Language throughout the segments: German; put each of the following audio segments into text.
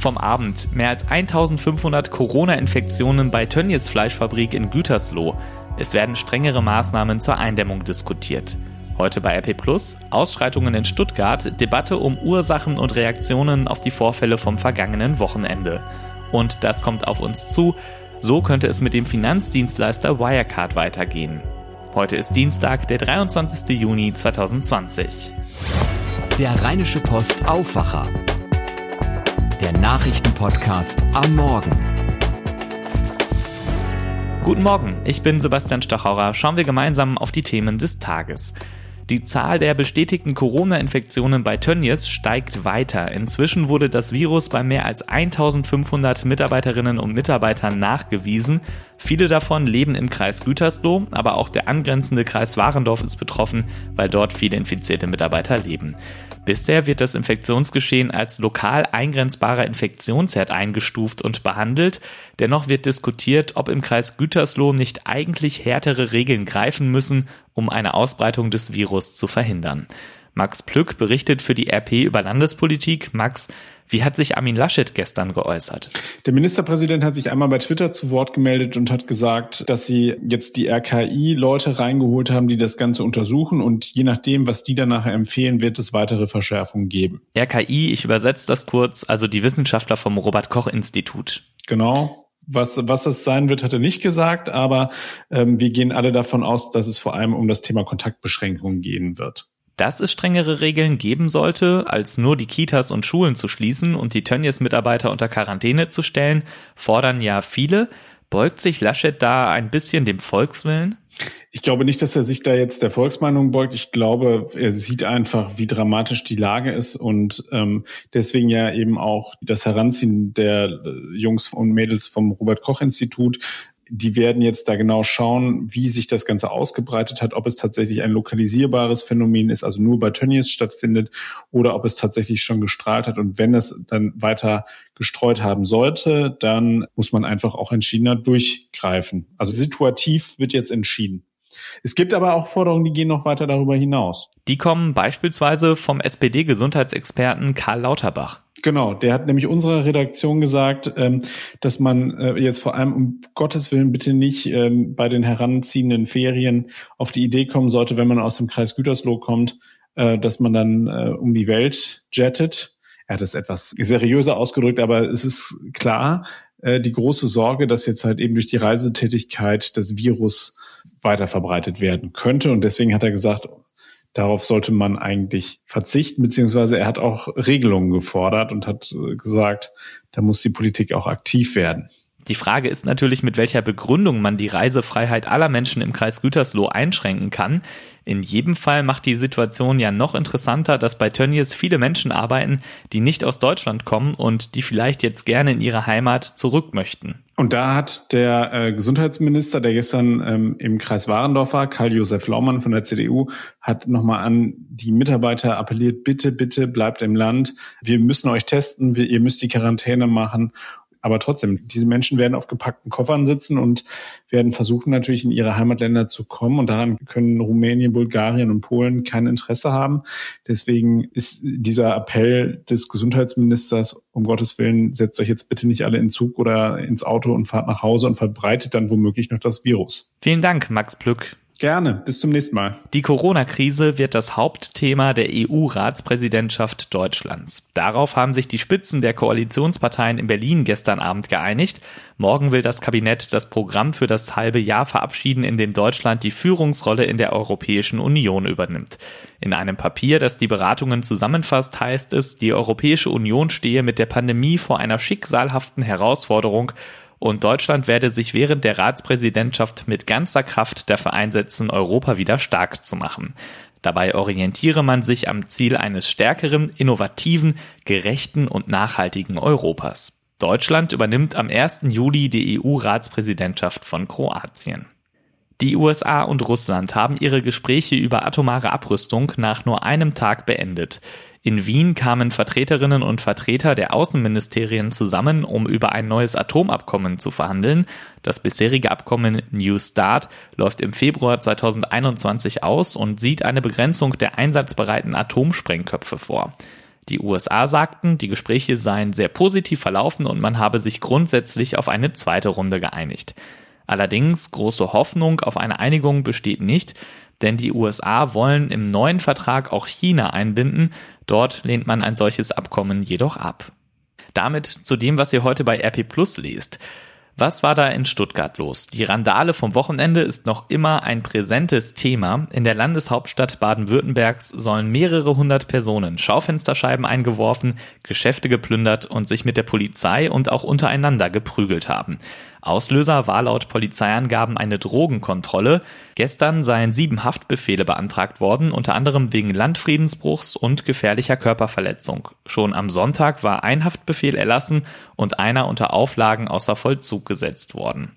vom Abend. Mehr als 1500 Corona-Infektionen bei Tönnies Fleischfabrik in Gütersloh. Es werden strengere Maßnahmen zur Eindämmung diskutiert. Heute bei RP Plus Ausschreitungen in Stuttgart, Debatte um Ursachen und Reaktionen auf die Vorfälle vom vergangenen Wochenende. Und das kommt auf uns zu. So könnte es mit dem Finanzdienstleister Wirecard weitergehen. Heute ist Dienstag, der 23. Juni 2020. Der Rheinische Post Aufwacher. Der Nachrichtenpodcast am Morgen. Guten Morgen, ich bin Sebastian Stachauer. Schauen wir gemeinsam auf die Themen des Tages. Die Zahl der bestätigten Corona-Infektionen bei Tönnies steigt weiter. Inzwischen wurde das Virus bei mehr als 1500 Mitarbeiterinnen und Mitarbeitern nachgewiesen. Viele davon leben im Kreis Gütersloh, aber auch der angrenzende Kreis Warendorf ist betroffen, weil dort viele infizierte Mitarbeiter leben. Bisher wird das Infektionsgeschehen als lokal eingrenzbarer Infektionsherd eingestuft und behandelt. Dennoch wird diskutiert, ob im Kreis Gütersloh nicht eigentlich härtere Regeln greifen müssen, um eine Ausbreitung des Virus zu verhindern. Max Plück berichtet für die RP über Landespolitik. Max, wie hat sich Armin Laschet gestern geäußert? Der Ministerpräsident hat sich einmal bei Twitter zu Wort gemeldet und hat gesagt, dass sie jetzt die RKI-Leute reingeholt haben, die das Ganze untersuchen und je nachdem, was die dann nachher empfehlen, wird es weitere Verschärfungen geben. RKI, ich übersetze das kurz, also die Wissenschaftler vom Robert Koch Institut. Genau. Was, was es sein wird, hat er nicht gesagt, aber ähm, wir gehen alle davon aus, dass es vor allem um das Thema Kontaktbeschränkungen gehen wird dass es strengere Regeln geben sollte, als nur die Kitas und Schulen zu schließen und die Tönnies-Mitarbeiter unter Quarantäne zu stellen, fordern ja viele. Beugt sich Laschet da ein bisschen dem Volkswillen? Ich glaube nicht, dass er sich da jetzt der Volksmeinung beugt. Ich glaube, er sieht einfach, wie dramatisch die Lage ist und ähm, deswegen ja eben auch das Heranziehen der äh, Jungs und Mädels vom Robert Koch Institut die werden jetzt da genau schauen, wie sich das Ganze ausgebreitet hat, ob es tatsächlich ein lokalisierbares Phänomen ist, also nur bei Tönnies stattfindet, oder ob es tatsächlich schon gestrahlt hat. Und wenn es dann weiter gestreut haben sollte, dann muss man einfach auch entschiedener durchgreifen. Also situativ wird jetzt entschieden. Es gibt aber auch Forderungen, die gehen noch weiter darüber hinaus. Die kommen beispielsweise vom SPD-Gesundheitsexperten Karl Lauterbach. Genau, der hat nämlich unserer Redaktion gesagt, ähm, dass man äh, jetzt vor allem um Gottes Willen bitte nicht ähm, bei den heranziehenden Ferien auf die Idee kommen sollte, wenn man aus dem Kreis Gütersloh kommt, äh, dass man dann äh, um die Welt jettet. Er hat es etwas seriöser ausgedrückt, aber es ist klar, die große Sorge, dass jetzt halt eben durch die Reisetätigkeit das Virus weiter verbreitet werden könnte. Und deswegen hat er gesagt, darauf sollte man eigentlich verzichten, beziehungsweise er hat auch Regelungen gefordert und hat äh, gesagt, da muss die Politik auch aktiv werden. Die Frage ist natürlich, mit welcher Begründung man die Reisefreiheit aller Menschen im Kreis Gütersloh einschränken kann. In jedem Fall macht die Situation ja noch interessanter, dass bei Tönnies viele Menschen arbeiten, die nicht aus Deutschland kommen und die vielleicht jetzt gerne in ihre Heimat zurück möchten. Und da hat der äh, Gesundheitsminister, der gestern ähm, im Kreis Warendorf war, Karl-Josef Laumann von der CDU, hat nochmal an die Mitarbeiter appelliert, bitte, bitte bleibt im Land. Wir müssen euch testen, wir, ihr müsst die Quarantäne machen aber trotzdem, diese Menschen werden auf gepackten Koffern sitzen und werden versuchen, natürlich in ihre Heimatländer zu kommen. Und daran können Rumänien, Bulgarien und Polen kein Interesse haben. Deswegen ist dieser Appell des Gesundheitsministers, um Gottes Willen, setzt euch jetzt bitte nicht alle in Zug oder ins Auto und fahrt nach Hause und verbreitet dann womöglich noch das Virus. Vielen Dank, Max Plück. Gerne, bis zum nächsten Mal. Die Corona-Krise wird das Hauptthema der EU-Ratspräsidentschaft Deutschlands. Darauf haben sich die Spitzen der Koalitionsparteien in Berlin gestern Abend geeinigt. Morgen will das Kabinett das Programm für das halbe Jahr verabschieden, in dem Deutschland die Führungsrolle in der Europäischen Union übernimmt. In einem Papier, das die Beratungen zusammenfasst, heißt es, die Europäische Union stehe mit der Pandemie vor einer schicksalhaften Herausforderung und Deutschland werde sich während der Ratspräsidentschaft mit ganzer Kraft dafür einsetzen, Europa wieder stark zu machen. Dabei orientiere man sich am Ziel eines stärkeren, innovativen, gerechten und nachhaltigen Europas. Deutschland übernimmt am 1. Juli die EU-Ratspräsidentschaft von Kroatien. Die USA und Russland haben ihre Gespräche über atomare Abrüstung nach nur einem Tag beendet. In Wien kamen Vertreterinnen und Vertreter der Außenministerien zusammen, um über ein neues Atomabkommen zu verhandeln. Das bisherige Abkommen New Start läuft im Februar 2021 aus und sieht eine Begrenzung der einsatzbereiten Atomsprengköpfe vor. Die USA sagten, die Gespräche seien sehr positiv verlaufen und man habe sich grundsätzlich auf eine zweite Runde geeinigt. Allerdings große Hoffnung auf eine Einigung besteht nicht, denn die USA wollen im neuen Vertrag auch China einbinden, dort lehnt man ein solches Abkommen jedoch ab. Damit zu dem, was ihr heute bei RP Plus lest. Was war da in Stuttgart los? Die Randale vom Wochenende ist noch immer ein präsentes Thema. In der Landeshauptstadt Baden-Württembergs sollen mehrere hundert Personen Schaufensterscheiben eingeworfen, Geschäfte geplündert und sich mit der Polizei und auch untereinander geprügelt haben. Auslöser war laut Polizeiangaben eine Drogenkontrolle. Gestern seien sieben Haftbefehle beantragt worden, unter anderem wegen Landfriedensbruchs und gefährlicher Körperverletzung. Schon am Sonntag war ein Haftbefehl erlassen und einer unter Auflagen außer Vollzug gesetzt worden.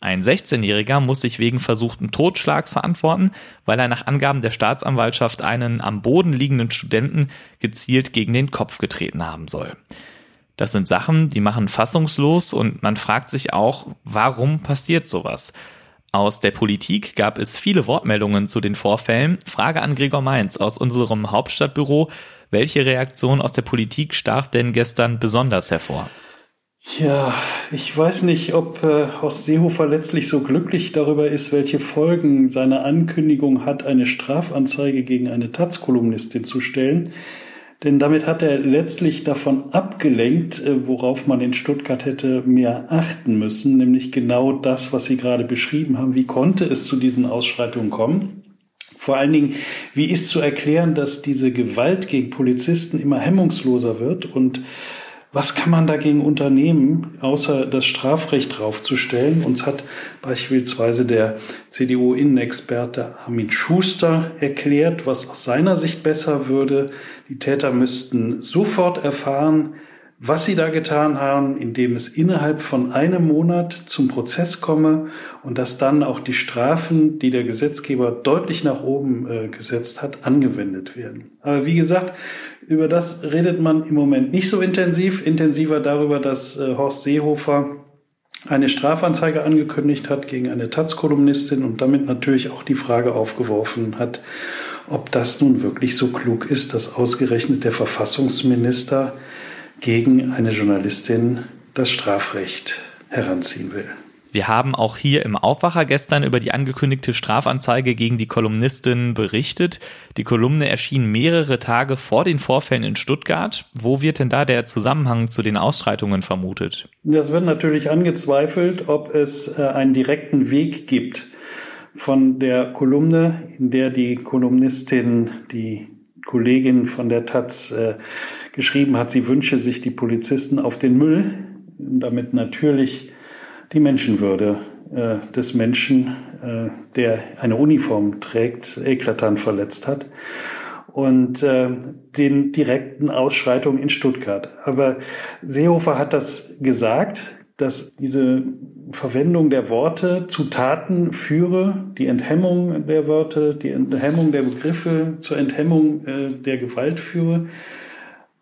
Ein 16-Jähriger muss sich wegen versuchten Totschlags verantworten, weil er nach Angaben der Staatsanwaltschaft einen am Boden liegenden Studenten gezielt gegen den Kopf getreten haben soll. Das sind Sachen, die machen fassungslos und man fragt sich auch, warum passiert sowas? Aus der Politik gab es viele Wortmeldungen zu den Vorfällen. Frage an Gregor Mainz aus unserem Hauptstadtbüro. Welche Reaktion aus der Politik stach denn gestern besonders hervor? Ja, ich weiß nicht, ob äh, Horst Seehofer letztlich so glücklich darüber ist, welche Folgen seine Ankündigung hat, eine Strafanzeige gegen eine Taz-Kolumnistin zu stellen. Denn damit hat er letztlich davon abgelenkt, äh, worauf man in Stuttgart hätte mehr achten müssen, nämlich genau das, was Sie gerade beschrieben haben. Wie konnte es zu diesen Ausschreitungen kommen? Vor allen Dingen, wie ist zu erklären, dass diese Gewalt gegen Polizisten immer hemmungsloser wird und was kann man dagegen unternehmen, außer das Strafrecht draufzustellen? Uns hat beispielsweise der CDU-Innenexperte Armin Schuster erklärt, was aus seiner Sicht besser würde. Die Täter müssten sofort erfahren, was sie da getan haben, indem es innerhalb von einem Monat zum Prozess komme und dass dann auch die Strafen, die der Gesetzgeber deutlich nach oben äh, gesetzt hat, angewendet werden. Aber wie gesagt, über das redet man im Moment nicht so intensiv, intensiver darüber, dass äh, Horst Seehofer eine Strafanzeige angekündigt hat gegen eine Taz-Kolumnistin und damit natürlich auch die Frage aufgeworfen hat, ob das nun wirklich so klug ist, dass ausgerechnet der Verfassungsminister gegen eine Journalistin das Strafrecht heranziehen will. Wir haben auch hier im Aufwacher gestern über die angekündigte Strafanzeige gegen die Kolumnistin berichtet. Die Kolumne erschien mehrere Tage vor den Vorfällen in Stuttgart. Wo wird denn da der Zusammenhang zu den Ausschreitungen vermutet? Das wird natürlich angezweifelt, ob es äh, einen direkten Weg gibt von der Kolumne, in der die Kolumnistin, die Kollegin von der Taz äh, geschrieben hat, sie wünsche sich die Polizisten auf den Müll, damit natürlich die Menschenwürde äh, des Menschen, äh, der eine Uniform trägt, eklatant verletzt hat. Und äh, den direkten Ausschreitungen in Stuttgart. Aber Seehofer hat das gesagt, dass diese Verwendung der Worte zu Taten führe, die Enthemmung der Worte, die Enthemmung der Begriffe zur Enthemmung äh, der Gewalt führe.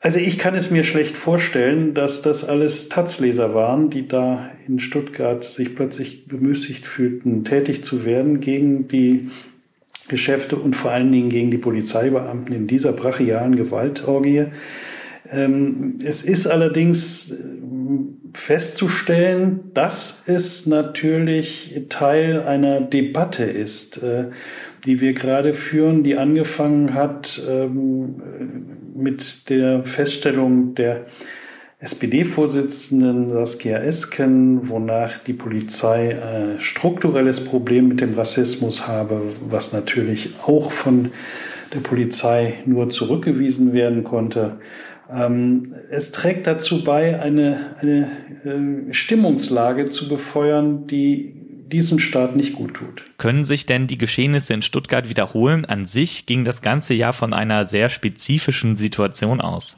Also ich kann es mir schlecht vorstellen, dass das alles Taz-Leser waren, die da in Stuttgart sich plötzlich bemüßigt fühlten, tätig zu werden gegen die Geschäfte und vor allen Dingen gegen die Polizeibeamten in dieser brachialen Gewaltorgie. Ähm, es ist allerdings äh, festzustellen, dass es natürlich Teil einer Debatte ist, äh, die wir gerade führen, die angefangen hat ähm, mit der Feststellung der SPD-Vorsitzenden Saskia Esken, wonach die Polizei ein strukturelles Problem mit dem Rassismus habe, was natürlich auch von der Polizei nur zurückgewiesen werden konnte. Ähm, es trägt dazu bei, eine, eine äh, Stimmungslage zu befeuern, die diesem Staat nicht gut tut. Können sich denn die Geschehnisse in Stuttgart wiederholen? An sich ging das ganze Jahr von einer sehr spezifischen Situation aus.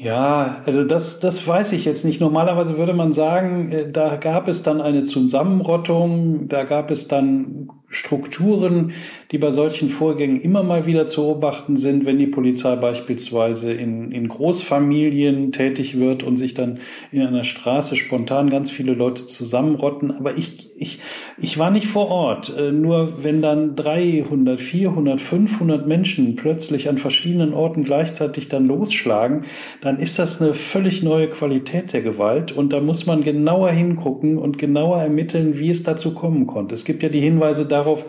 Ja, also das, das weiß ich jetzt nicht. Normalerweise würde man sagen, äh, da gab es dann eine Zusammenrottung, da gab es dann Strukturen, die bei solchen Vorgängen immer mal wieder zu beobachten sind, wenn die Polizei beispielsweise in, in Großfamilien tätig wird und sich dann in einer Straße spontan ganz viele Leute zusammenrotten. Aber ich, ich, ich war nicht vor Ort. Äh, nur wenn dann 300, 400, 500 Menschen plötzlich an verschiedenen Orten gleichzeitig dann losschlagen, dann ist das eine völlig neue Qualität der Gewalt. Und da muss man genauer hingucken und genauer ermitteln, wie es dazu kommen konnte. Es gibt ja die Hinweise darauf,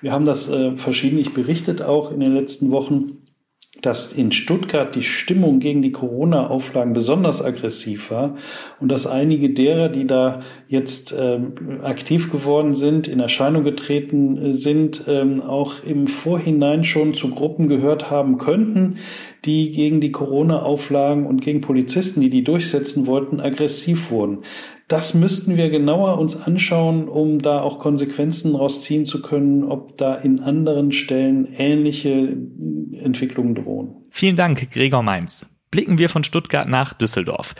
wir haben das äh, verschiedentlich berichtet auch in den letzten Wochen, dass in Stuttgart die Stimmung gegen die Corona-Auflagen besonders aggressiv war und dass einige derer, die da jetzt ähm, aktiv geworden sind, in Erscheinung getreten äh, sind, ähm, auch im Vorhinein schon zu Gruppen gehört haben könnten, die gegen die Corona-Auflagen und gegen Polizisten, die die durchsetzen wollten, aggressiv wurden das müssten wir genauer uns anschauen, um da auch Konsequenzen rausziehen zu können, ob da in anderen Stellen ähnliche Entwicklungen drohen. Vielen Dank, Gregor Mainz. Blicken wir von Stuttgart nach Düsseldorf.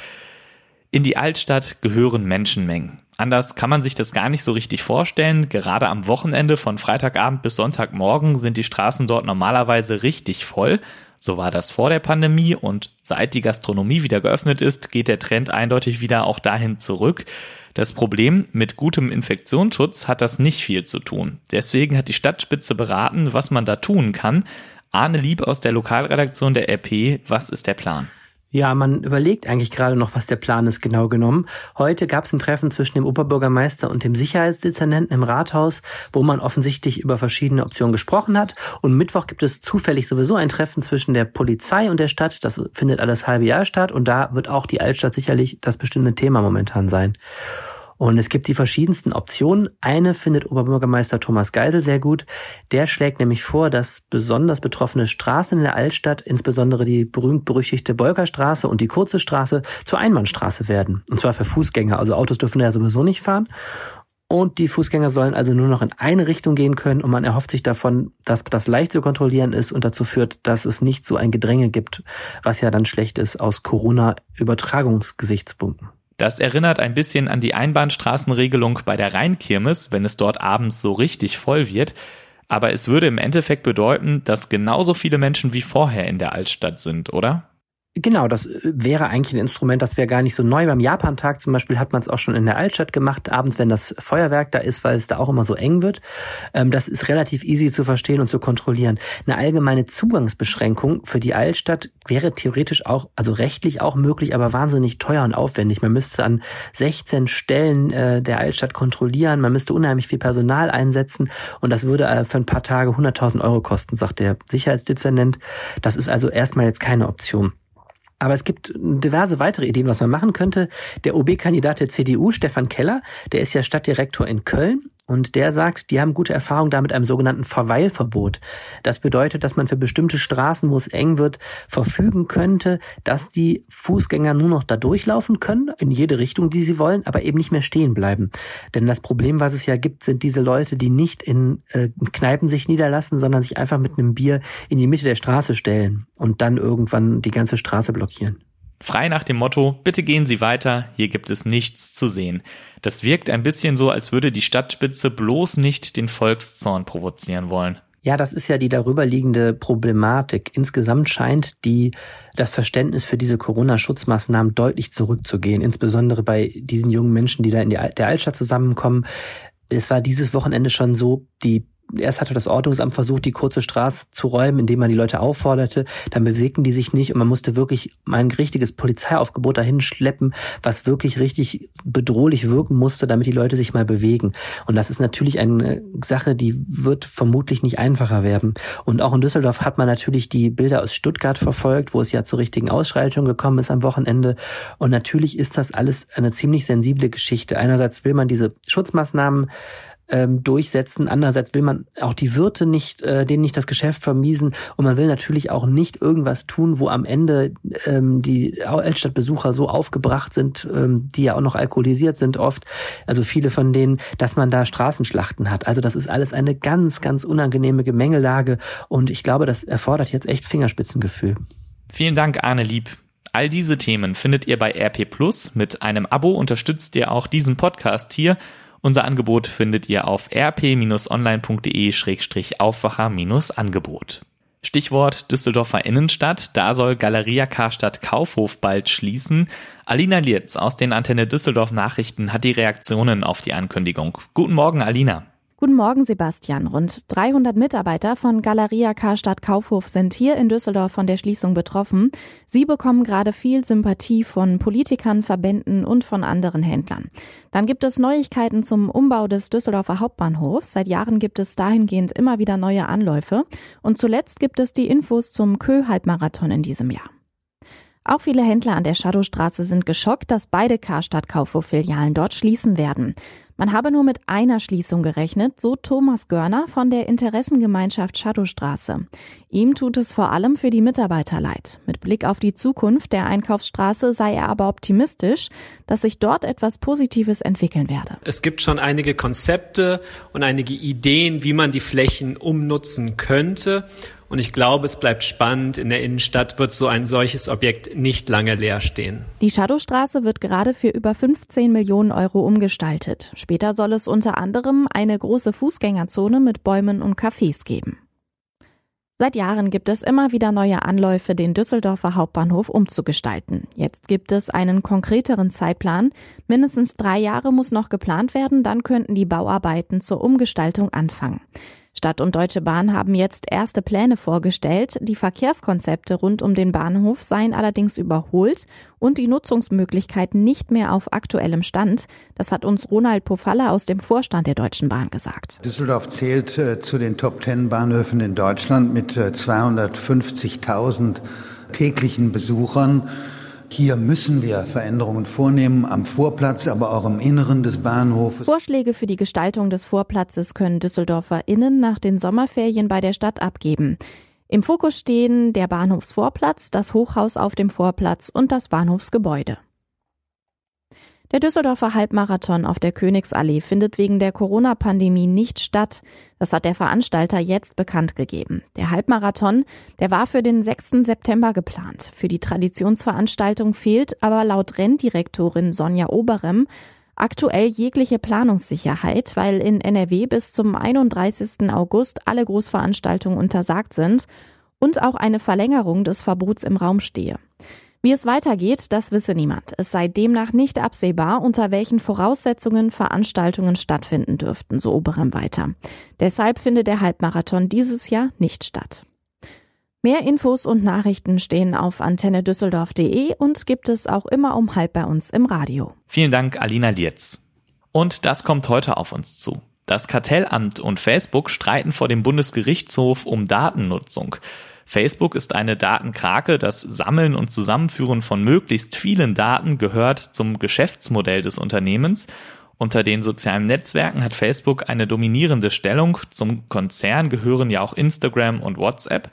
In die Altstadt gehören Menschenmengen. Anders kann man sich das gar nicht so richtig vorstellen. Gerade am Wochenende von Freitagabend bis Sonntagmorgen sind die Straßen dort normalerweise richtig voll. So war das vor der Pandemie und seit die Gastronomie wieder geöffnet ist, geht der Trend eindeutig wieder auch dahin zurück. Das Problem, mit gutem Infektionsschutz hat das nicht viel zu tun. Deswegen hat die Stadtspitze beraten, was man da tun kann. Arne Lieb aus der Lokalredaktion der RP, was ist der Plan? Ja, man überlegt eigentlich gerade noch, was der Plan ist, genau genommen. Heute gab es ein Treffen zwischen dem Oberbürgermeister und dem Sicherheitsdezernenten im Rathaus, wo man offensichtlich über verschiedene Optionen gesprochen hat. Und Mittwoch gibt es zufällig sowieso ein Treffen zwischen der Polizei und der Stadt. Das findet alles halbe Jahr statt. Und da wird auch die Altstadt sicherlich das bestimmte Thema momentan sein. Und es gibt die verschiedensten Optionen. Eine findet Oberbürgermeister Thomas Geisel sehr gut. Der schlägt nämlich vor, dass besonders betroffene Straßen in der Altstadt, insbesondere die berühmt-berüchtigte Bolkerstraße und die kurze Straße, zur Einbahnstraße werden. Und zwar für Fußgänger. Also Autos dürfen da ja sowieso nicht fahren. Und die Fußgänger sollen also nur noch in eine Richtung gehen können und man erhofft sich davon, dass das leicht zu kontrollieren ist und dazu führt, dass es nicht so ein Gedränge gibt, was ja dann schlecht ist aus Corona-Übertragungsgesichtspunkten. Das erinnert ein bisschen an die Einbahnstraßenregelung bei der Rheinkirmes, wenn es dort abends so richtig voll wird. Aber es würde im Endeffekt bedeuten, dass genauso viele Menschen wie vorher in der Altstadt sind, oder? Genau, das äh, wäre eigentlich ein Instrument, das wäre gar nicht so neu. Beim Japantag zum Beispiel hat man es auch schon in der Altstadt gemacht, abends, wenn das Feuerwerk da ist, weil es da auch immer so eng wird. Ähm, das ist relativ easy zu verstehen und zu kontrollieren. Eine allgemeine Zugangsbeschränkung für die Altstadt wäre theoretisch auch, also rechtlich auch möglich, aber wahnsinnig teuer und aufwendig. Man müsste an 16 Stellen äh, der Altstadt kontrollieren, man müsste unheimlich viel Personal einsetzen und das würde äh, für ein paar Tage 100.000 Euro kosten, sagt der Sicherheitsdezernent. Das ist also erstmal jetzt keine Option. Aber es gibt diverse weitere Ideen, was man machen könnte. Der OB-Kandidat der CDU, Stefan Keller, der ist ja Stadtdirektor in Köln und der sagt, die haben gute Erfahrung da mit einem sogenannten Verweilverbot. Das bedeutet, dass man für bestimmte Straßen, wo es eng wird, verfügen könnte, dass die Fußgänger nur noch da durchlaufen können, in jede Richtung, die sie wollen, aber eben nicht mehr stehen bleiben. Denn das Problem, was es ja gibt, sind diese Leute, die nicht in äh, Kneipen sich niederlassen, sondern sich einfach mit einem Bier in die Mitte der Straße stellen und dann irgendwann die ganze Straße blockieren. Frei nach dem Motto, bitte gehen Sie weiter, hier gibt es nichts zu sehen. Das wirkt ein bisschen so, als würde die Stadtspitze bloß nicht den Volkszorn provozieren wollen. Ja, das ist ja die darüberliegende Problematik. Insgesamt scheint die, das Verständnis für diese Corona-Schutzmaßnahmen deutlich zurückzugehen, insbesondere bei diesen jungen Menschen, die da in die, der Altstadt zusammenkommen. Es war dieses Wochenende schon so, die erst hatte das Ordnungsamt versucht, die kurze Straße zu räumen, indem man die Leute aufforderte. Dann bewegten die sich nicht und man musste wirklich ein richtiges Polizeiaufgebot dahin schleppen, was wirklich richtig bedrohlich wirken musste, damit die Leute sich mal bewegen. Und das ist natürlich eine Sache, die wird vermutlich nicht einfacher werden. Und auch in Düsseldorf hat man natürlich die Bilder aus Stuttgart verfolgt, wo es ja zu richtigen Ausschreitungen gekommen ist am Wochenende. Und natürlich ist das alles eine ziemlich sensible Geschichte. Einerseits will man diese Schutzmaßnahmen ähm, durchsetzen. Andererseits will man auch die Wirte nicht, äh, denen nicht das Geschäft vermiesen und man will natürlich auch nicht irgendwas tun, wo am Ende ähm, die Altstadtbesucher so aufgebracht sind, ähm, die ja auch noch alkoholisiert sind oft, also viele von denen, dass man da Straßenschlachten hat. Also das ist alles eine ganz, ganz unangenehme Gemengelage und ich glaube, das erfordert jetzt echt Fingerspitzengefühl. Vielen Dank, Arne Lieb. All diese Themen findet ihr bei RP Plus. Mit einem Abo unterstützt ihr auch diesen Podcast hier Unser Angebot findet ihr auf rp-online.de-aufwacher-angebot. Stichwort Düsseldorfer Innenstadt. Da soll Galeria Karstadt Kaufhof bald schließen. Alina Lietz aus den Antenne Düsseldorf Nachrichten hat die Reaktionen auf die Ankündigung. Guten Morgen, Alina. Guten Morgen, Sebastian. Rund 300 Mitarbeiter von Galeria Karstadt Kaufhof sind hier in Düsseldorf von der Schließung betroffen. Sie bekommen gerade viel Sympathie von Politikern, Verbänden und von anderen Händlern. Dann gibt es Neuigkeiten zum Umbau des Düsseldorfer Hauptbahnhofs. Seit Jahren gibt es dahingehend immer wieder neue Anläufe. Und zuletzt gibt es die Infos zum Kö-Halbmarathon in diesem Jahr. Auch viele Händler an der Shadowstraße sind geschockt, dass beide Karstadt Kaufhof-Filialen dort schließen werden. Man habe nur mit einer Schließung gerechnet, so Thomas Görner von der Interessengemeinschaft Shadowstraße. Ihm tut es vor allem für die Mitarbeiter leid. Mit Blick auf die Zukunft der Einkaufsstraße sei er aber optimistisch, dass sich dort etwas Positives entwickeln werde. Es gibt schon einige Konzepte und einige Ideen, wie man die Flächen umnutzen könnte. Und ich glaube, es bleibt spannend. In der Innenstadt wird so ein solches Objekt nicht lange leer stehen. Die Shadowstraße wird gerade für über 15 Millionen Euro umgestaltet. Später soll es unter anderem eine große Fußgängerzone mit Bäumen und Cafés geben. Seit Jahren gibt es immer wieder neue Anläufe, den Düsseldorfer Hauptbahnhof umzugestalten. Jetzt gibt es einen konkreteren Zeitplan. Mindestens drei Jahre muss noch geplant werden, dann könnten die Bauarbeiten zur Umgestaltung anfangen. Stadt und Deutsche Bahn haben jetzt erste Pläne vorgestellt. Die Verkehrskonzepte rund um den Bahnhof seien allerdings überholt und die Nutzungsmöglichkeiten nicht mehr auf aktuellem Stand. Das hat uns Ronald Pofalla aus dem Vorstand der Deutschen Bahn gesagt. Düsseldorf zählt äh, zu den Top Ten Bahnhöfen in Deutschland mit äh, 250.000 täglichen Besuchern. Hier müssen wir Veränderungen vornehmen am Vorplatz, aber auch im Inneren des Bahnhofes. Vorschläge für die Gestaltung des Vorplatzes können Düsseldorfer Innen nach den Sommerferien bei der Stadt abgeben. Im Fokus stehen der Bahnhofsvorplatz, das Hochhaus auf dem Vorplatz und das Bahnhofsgebäude. Der Düsseldorfer Halbmarathon auf der Königsallee findet wegen der Corona-Pandemie nicht statt. Das hat der Veranstalter jetzt bekannt gegeben. Der Halbmarathon, der war für den 6. September geplant. Für die Traditionsveranstaltung fehlt aber laut Renndirektorin Sonja Oberem aktuell jegliche Planungssicherheit, weil in NRW bis zum 31. August alle Großveranstaltungen untersagt sind und auch eine Verlängerung des Verbots im Raum stehe. Wie es weitergeht, das wisse niemand. Es sei demnach nicht absehbar, unter welchen Voraussetzungen Veranstaltungen stattfinden dürften, so Oberem weiter. Deshalb findet der Halbmarathon dieses Jahr nicht statt. Mehr Infos und Nachrichten stehen auf antennedüsseldorf.de und gibt es auch immer um halb bei uns im Radio. Vielen Dank, Alina Lietz. Und das kommt heute auf uns zu. Das Kartellamt und Facebook streiten vor dem Bundesgerichtshof um Datennutzung. Facebook ist eine Datenkrake. Das Sammeln und Zusammenführen von möglichst vielen Daten gehört zum Geschäftsmodell des Unternehmens. Unter den sozialen Netzwerken hat Facebook eine dominierende Stellung. Zum Konzern gehören ja auch Instagram und WhatsApp.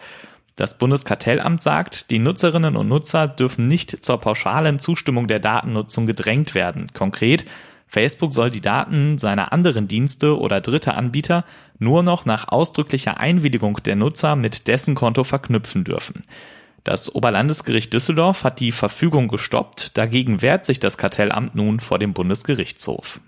Das Bundeskartellamt sagt, die Nutzerinnen und Nutzer dürfen nicht zur pauschalen Zustimmung der Datennutzung gedrängt werden. Konkret, Facebook soll die Daten seiner anderen Dienste oder dritter Anbieter nur noch nach ausdrücklicher Einwilligung der Nutzer mit dessen Konto verknüpfen dürfen. Das Oberlandesgericht Düsseldorf hat die Verfügung gestoppt, dagegen wehrt sich das Kartellamt nun vor dem Bundesgerichtshof.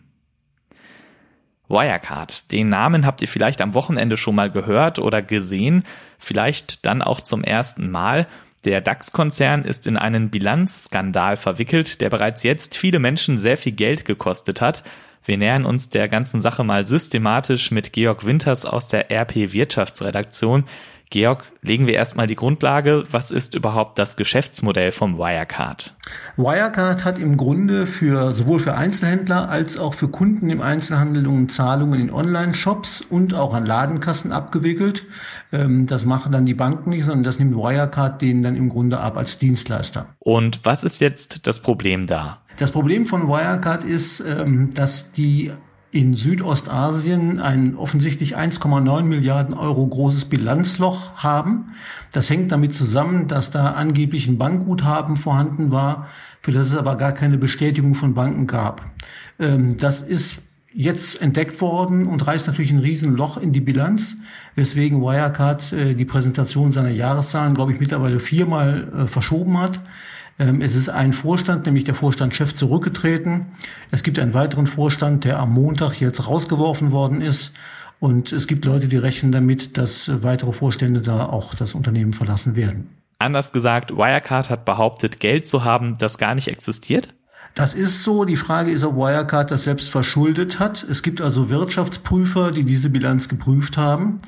Wirecard, den Namen habt ihr vielleicht am Wochenende schon mal gehört oder gesehen, vielleicht dann auch zum ersten Mal. Der DAX-Konzern ist in einen Bilanzskandal verwickelt, der bereits jetzt viele Menschen sehr viel Geld gekostet hat. Wir nähern uns der ganzen Sache mal systematisch mit Georg Winters aus der RP Wirtschaftsredaktion. Georg, legen wir erstmal die Grundlage. Was ist überhaupt das Geschäftsmodell vom Wirecard? Wirecard hat im Grunde für sowohl für Einzelhändler als auch für Kunden im Einzelhandel und Zahlungen in Online-Shops und auch an Ladenkassen abgewickelt. Ähm, das machen dann die Banken nicht, sondern das nimmt Wirecard denen dann im Grunde ab als Dienstleister. Und was ist jetzt das Problem da? Das Problem von Wirecard ist, ähm, dass die in Südostasien ein offensichtlich 1,9 Milliarden Euro großes Bilanzloch haben. Das hängt damit zusammen, dass da angeblich ein Bankguthaben vorhanden war, für das es aber gar keine Bestätigung von Banken gab. Ähm, das ist jetzt entdeckt worden und reißt natürlich ein Riesenloch in die Bilanz, weswegen Wirecard äh, die Präsentation seiner Jahreszahlen, glaube ich, mittlerweile viermal äh, verschoben hat. Ähm, es ist ein Vorstand, nämlich der Vorstandschef, zurückgetreten. Es gibt einen weiteren Vorstand, der am Montag jetzt rausgeworfen worden ist. Und es gibt Leute, die rechnen damit, dass weitere Vorstände da auch das Unternehmen verlassen werden. Anders gesagt, Wirecard hat behauptet, Geld zu haben, das gar nicht existiert? Das ist so. Die Frage ist, ob Wirecard das selbst verschuldet hat. Es gibt also Wirtschaftsprüfer, die diese Bilanz geprüft haben.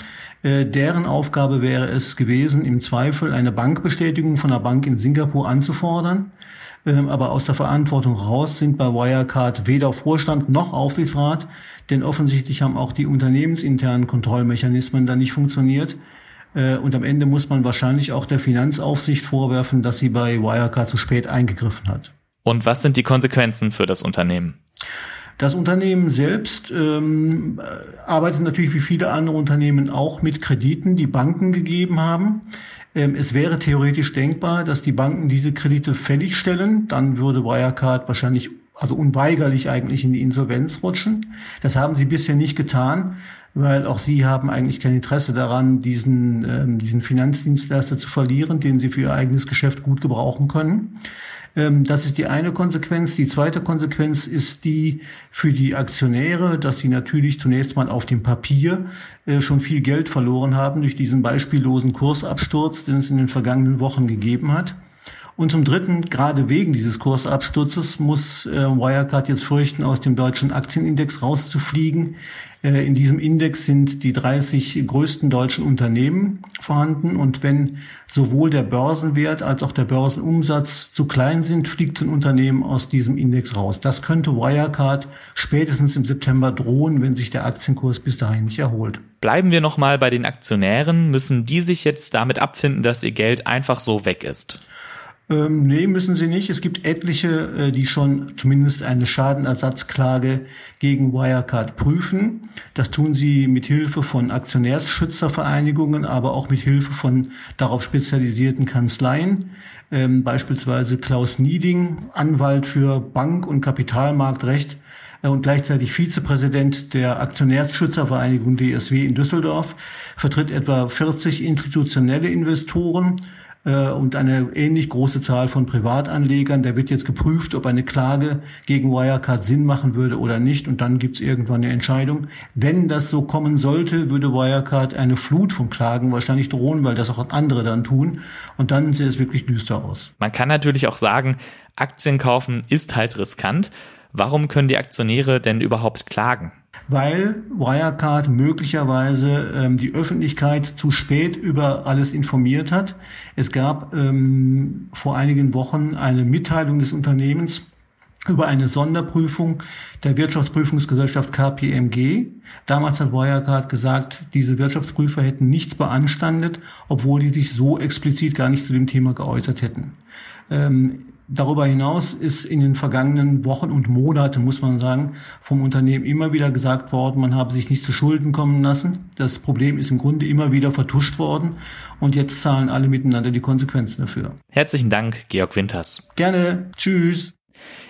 Äh, deren Aufgabe wäre es gewesen, im Zweifel eine Bankbestätigung von einer Bank in Singapur anzufordern. Ähm, aber aus der Verantwortung raus sind bei Wirecard weder Vorstand noch Aufsichtsrat, denn offensichtlich haben auch die unternehmensinternen Kontrollmechanismen da nicht funktioniert. Äh, und am Ende muss man wahrscheinlich auch der Finanzaufsicht vorwerfen, dass sie bei Wirecard zu spät eingegriffen hat. Und was sind die Konsequenzen für das Unternehmen? Das Unternehmen selbst ähm, arbeitet natürlich wie viele andere Unternehmen auch mit Krediten, die Banken gegeben haben. Ähm, es wäre theoretisch denkbar, dass die Banken diese Kredite fällig stellen. Dann würde Wirecard wahrscheinlich, also unweigerlich eigentlich in die Insolvenz rutschen. Das haben sie bisher nicht getan, weil auch sie haben eigentlich kein Interesse daran, diesen, ähm, diesen Finanzdienstleister zu verlieren, den sie für ihr eigenes Geschäft gut gebrauchen können. Ähm, das ist die eine Konsequenz. Die zweite Konsequenz ist die für die Aktionäre, dass sie natürlich zunächst mal auf dem Papier äh, schon viel Geld verloren haben durch diesen beispiellosen Kursabsturz, den es in den vergangenen Wochen gegeben hat. Und zum Dritten, gerade wegen dieses Kursabsturzes, muss äh, Wirecard jetzt fürchten, aus dem deutschen Aktienindex rauszufliegen. Äh, in diesem Index sind die 30 größten deutschen Unternehmen vorhanden. Und wenn sowohl der Börsenwert als auch der Börsenumsatz zu klein sind, fliegt ein Unternehmen aus diesem Index raus. Das könnte Wirecard spätestens im September drohen, wenn sich der Aktienkurs bis dahin nicht erholt. Bleiben wir nochmal bei den Aktionären. Müssen die sich jetzt damit abfinden, dass ihr Geld einfach so weg ist? Ähm, nee, müssen sie nicht. Es gibt etliche, äh, die schon zumindest eine Schadenersatzklage gegen Wirecard prüfen. Das tun sie mit Hilfe von Aktionärsschützervereinigungen, aber auch mit Hilfe von darauf spezialisierten Kanzleien. Ähm, beispielsweise Klaus Nieding, Anwalt für Bank- und Kapitalmarktrecht äh, und gleichzeitig Vizepräsident der Aktionärsschützervereinigung DSW in Düsseldorf, vertritt etwa 40 institutionelle Investoren äh, und eine ähnlich große Zahl von Privatanlegern. Da wird jetzt geprüft, ob eine Klage gegen Wirecard Sinn machen würde oder nicht. Und dann gibt es irgendwann eine Entscheidung. Wenn das so kommen sollte, würde Wirecard eine Flut von Klagen wahrscheinlich drohen, weil das auch andere dann tun. Und dann sieht es wirklich düster aus. Man kann natürlich auch sagen, Aktien kaufen ist halt riskant. Warum können die Aktionäre denn überhaupt klagen? weil Wirecard möglicherweise ähm, die Öffentlichkeit zu spät über alles informiert hat. Es gab ähm, vor einigen Wochen eine Mitteilung des Unternehmens über eine Sonderprüfung der Wirtschaftsprüfungsgesellschaft KPMG. Damals hat Wirecard gesagt, diese Wirtschaftsprüfer hätten nichts beanstandet, obwohl die sich so explizit gar nicht zu dem Thema geäußert hätten. Ähm, Darüber hinaus ist in den vergangenen Wochen und Monaten, muss man sagen, vom Unternehmen immer wieder gesagt worden, man habe sich nicht zu Schulden kommen lassen. Das Problem ist im Grunde immer wieder vertuscht worden und jetzt zahlen alle miteinander die Konsequenzen dafür. Herzlichen Dank, Georg Winters. Gerne. Tschüss.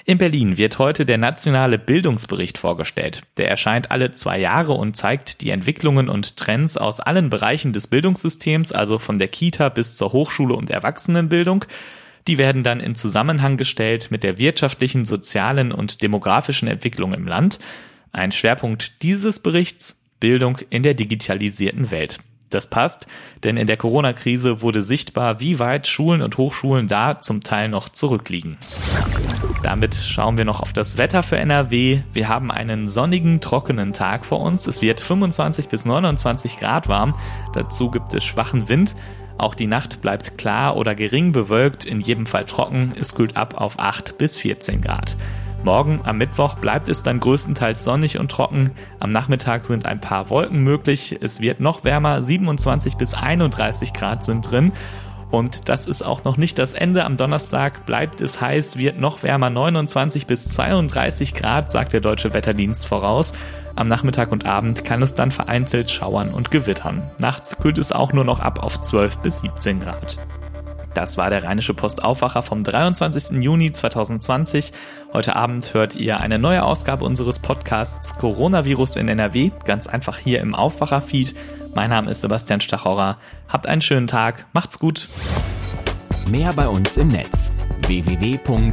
In Berlin wird heute der nationale Bildungsbericht vorgestellt. Der erscheint alle zwei Jahre und zeigt die Entwicklungen und Trends aus allen Bereichen des Bildungssystems, also von der Kita bis zur Hochschule und Erwachsenenbildung. Die werden dann in Zusammenhang gestellt mit der wirtschaftlichen, sozialen und demografischen Entwicklung im Land. Ein Schwerpunkt dieses Berichts Bildung in der digitalisierten Welt. Das passt, denn in der Corona-Krise wurde sichtbar, wie weit Schulen und Hochschulen da zum Teil noch zurückliegen. Damit schauen wir noch auf das Wetter für NRW. Wir haben einen sonnigen, trockenen Tag vor uns. Es wird 25 bis 29 Grad warm. Dazu gibt es schwachen Wind. Auch die Nacht bleibt klar oder gering bewölkt, in jedem Fall trocken. Es kühlt ab auf 8 bis 14 Grad. Morgen am Mittwoch bleibt es dann größtenteils sonnig und trocken. Am Nachmittag sind ein paar Wolken möglich. Es wird noch wärmer, 27 bis 31 Grad sind drin. Und das ist auch noch nicht das Ende. Am Donnerstag bleibt es heiß, wird noch wärmer, 29 bis 32 Grad, sagt der Deutsche Wetterdienst voraus. Am Nachmittag und Abend kann es dann vereinzelt schauern und gewittern. Nachts kühlt es auch nur noch ab auf 12 bis 17 Grad. Das war der Rheinische Postaufwacher vom 23. Juni 2020. Heute Abend hört ihr eine neue Ausgabe unseres Podcasts Coronavirus in NRW, ganz einfach hier im Aufwacher-Feed. Mein Name ist Sebastian Stachorra. Habt einen schönen Tag, macht's gut. Mehr bei uns im Netz www.rp-online.de